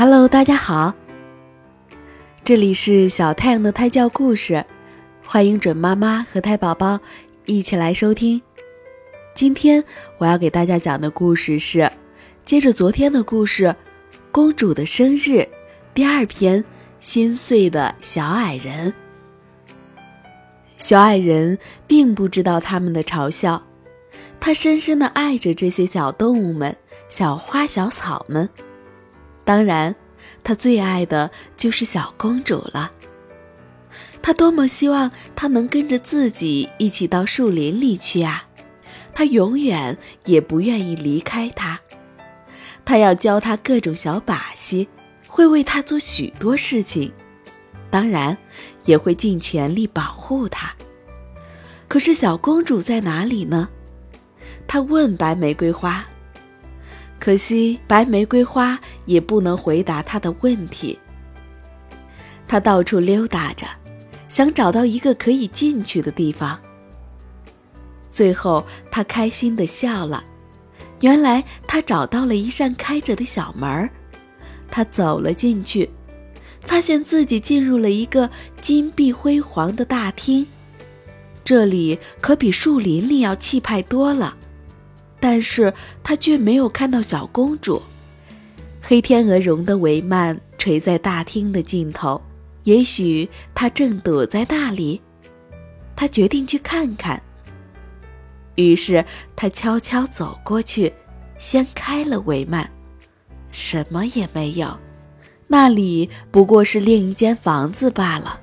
Hello，大家好，这里是小太阳的胎教故事，欢迎准妈妈和胎宝宝一起来收听。今天我要给大家讲的故事是接着昨天的故事《公主的生日》第二篇《心碎的小矮人》。小矮人并不知道他们的嘲笑，他深深的爱着这些小动物们、小花小草们。当然，他最爱的就是小公主了。他多么希望她能跟着自己一起到树林里去啊！他永远也不愿意离开她。他要教她各种小把戏，会为她做许多事情，当然也会尽全力保护她。可是小公主在哪里呢？他问白玫瑰花。可惜，白玫瑰花也不能回答他的问题。他到处溜达着，想找到一个可以进去的地方。最后，他开心地笑了。原来，他找到了一扇开着的小门儿。他走了进去，发现自己进入了一个金碧辉煌的大厅。这里可比树林里要气派多了。但是他却没有看到小公主。黑天鹅绒的帷幔垂在大厅的尽头，也许她正躲在那里。他决定去看看。于是他悄悄走过去，掀开了帷幔，什么也没有，那里不过是另一间房子罢了。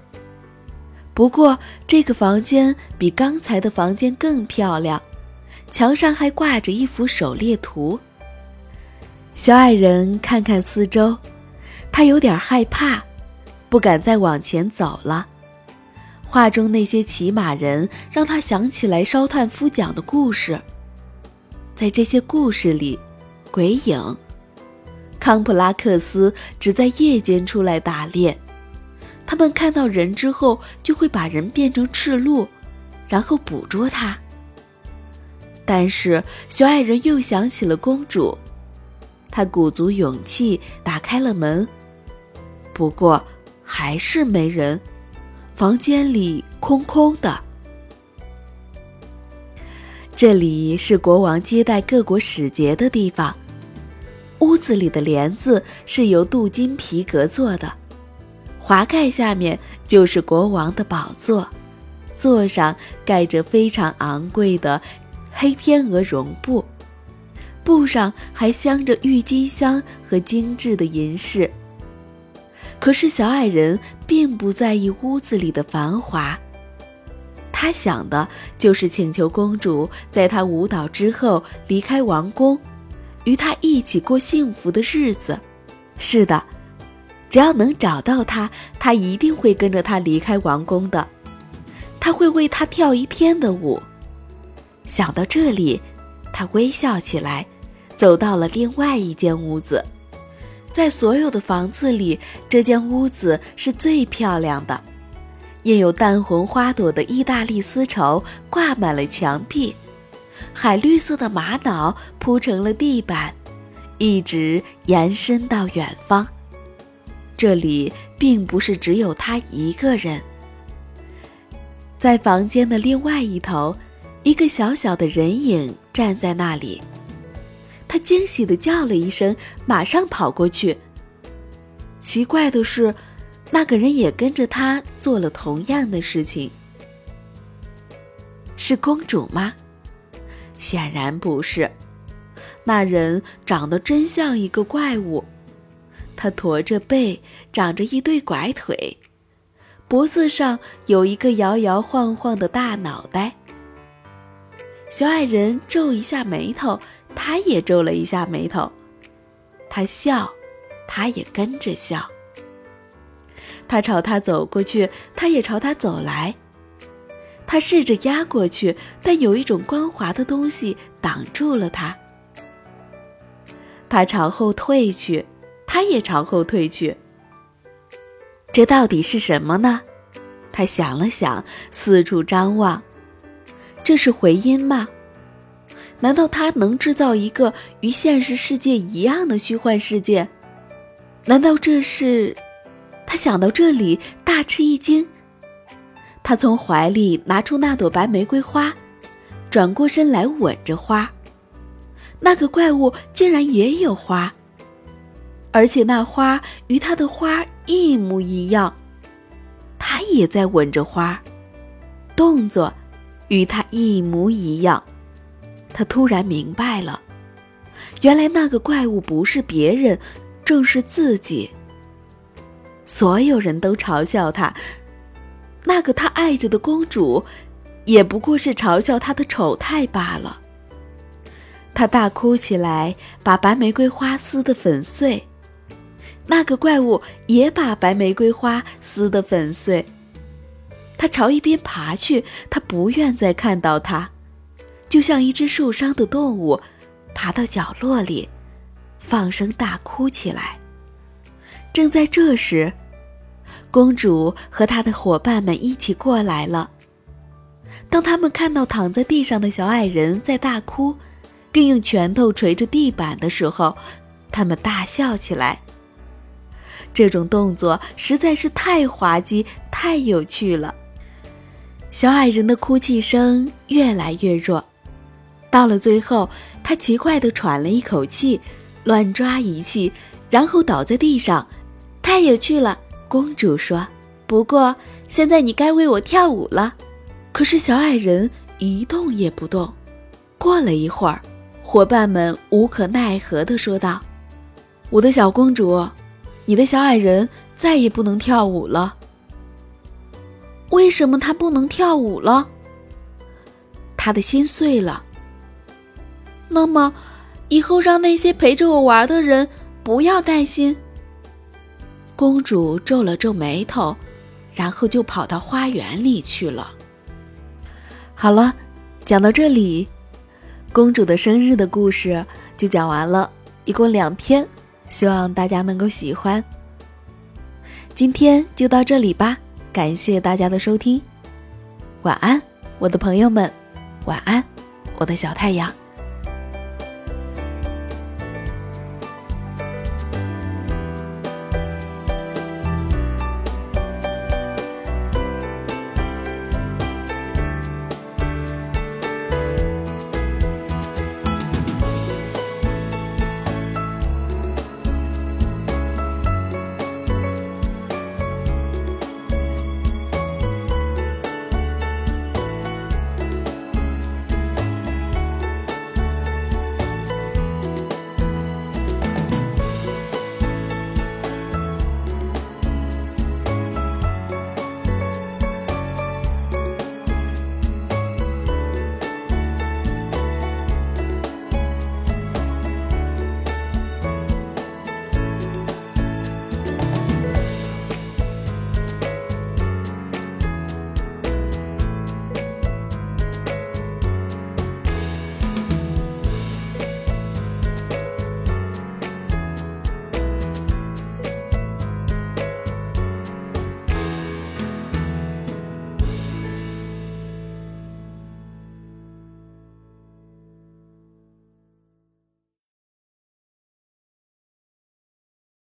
不过这个房间比刚才的房间更漂亮。墙上还挂着一幅狩猎图。小矮人看看四周，他有点害怕，不敢再往前走了。画中那些骑马人让他想起来烧炭夫讲的故事。在这些故事里，鬼影，康普拉克斯只在夜间出来打猎，他们看到人之后就会把人变成赤鹿，然后捕捉他。但是小矮人又想起了公主，他鼓足勇气打开了门，不过还是没人，房间里空空的。这里是国王接待各国使节的地方，屋子里的帘子是由镀金皮革做的，华盖下面就是国王的宝座，座上盖着非常昂贵的。黑天鹅绒布，布上还镶着郁金香和精致的银饰。可是小矮人并不在意屋子里的繁华，他想的就是请求公主在他舞蹈之后离开王宫，与他一起过幸福的日子。是的，只要能找到他，他一定会跟着他离开王宫的。他会为他跳一天的舞。想到这里，他微笑起来，走到了另外一间屋子。在所有的房子里，这间屋子是最漂亮的，印有淡红花朵的意大利丝绸挂满了墙壁，海绿色的玛瑙铺成了地板，一直延伸到远方。这里并不是只有他一个人，在房间的另外一头。一个小小的人影站在那里，他惊喜地叫了一声，马上跑过去。奇怪的是，那个人也跟着他做了同样的事情。是公主吗？显然不是。那人长得真像一个怪物，他驼着背，长着一对拐腿，脖子上有一个摇摇晃晃的大脑袋。小矮人皱一下眉头，他也皱了一下眉头。他笑，他也跟着笑。他朝他走过去，他也朝他走来。他试着压过去，但有一种光滑的东西挡住了他。他朝后退去，他也朝后退去。这到底是什么呢？他想了想，四处张望。这是回音吗？难道他能制造一个与现实世界一样的虚幻世界？难道这是？他想到这里，大吃一惊。他从怀里拿出那朵白玫瑰花，转过身来吻着花。那个怪物竟然也有花，而且那花与他的花一模一样。他也在吻着花，动作与他一模一样。他突然明白了，原来那个怪物不是别人，正是自己。所有人都嘲笑他，那个他爱着的公主，也不过是嘲笑他的丑态罢了。他大哭起来，把白玫瑰花撕得粉碎。那个怪物也把白玫瑰花撕得粉碎。他朝一边爬去，他不愿再看到他，就像一只受伤的动物，爬到角落里，放声大哭起来。正在这时，公主和她的伙伴们一起过来了。当他们看到躺在地上的小矮人在大哭，并用拳头捶着地板的时候，他们大笑起来。这种动作实在是太滑稽、太有趣了。小矮人的哭泣声越来越弱，到了最后，他奇怪地喘了一口气，乱抓一气，然后倒在地上。太有趣了，公主说。不过现在你该为我跳舞了。可是小矮人一动也不动。过了一会儿，伙伴们无可奈何地说道：“我的小公主，你的小矮人再也不能跳舞了。为什么他不能跳舞了？他的心碎了。那么，以后让那些陪着我玩的人不要担心。”公主皱了皱眉头，然后就跑到花园里去了。好了，讲到这里，公主的生日的故事就讲完了，一共两篇，希望大家能够喜欢。今天就到这里吧，感谢大家的收听，晚安，我的朋友们，晚安，我的小太阳。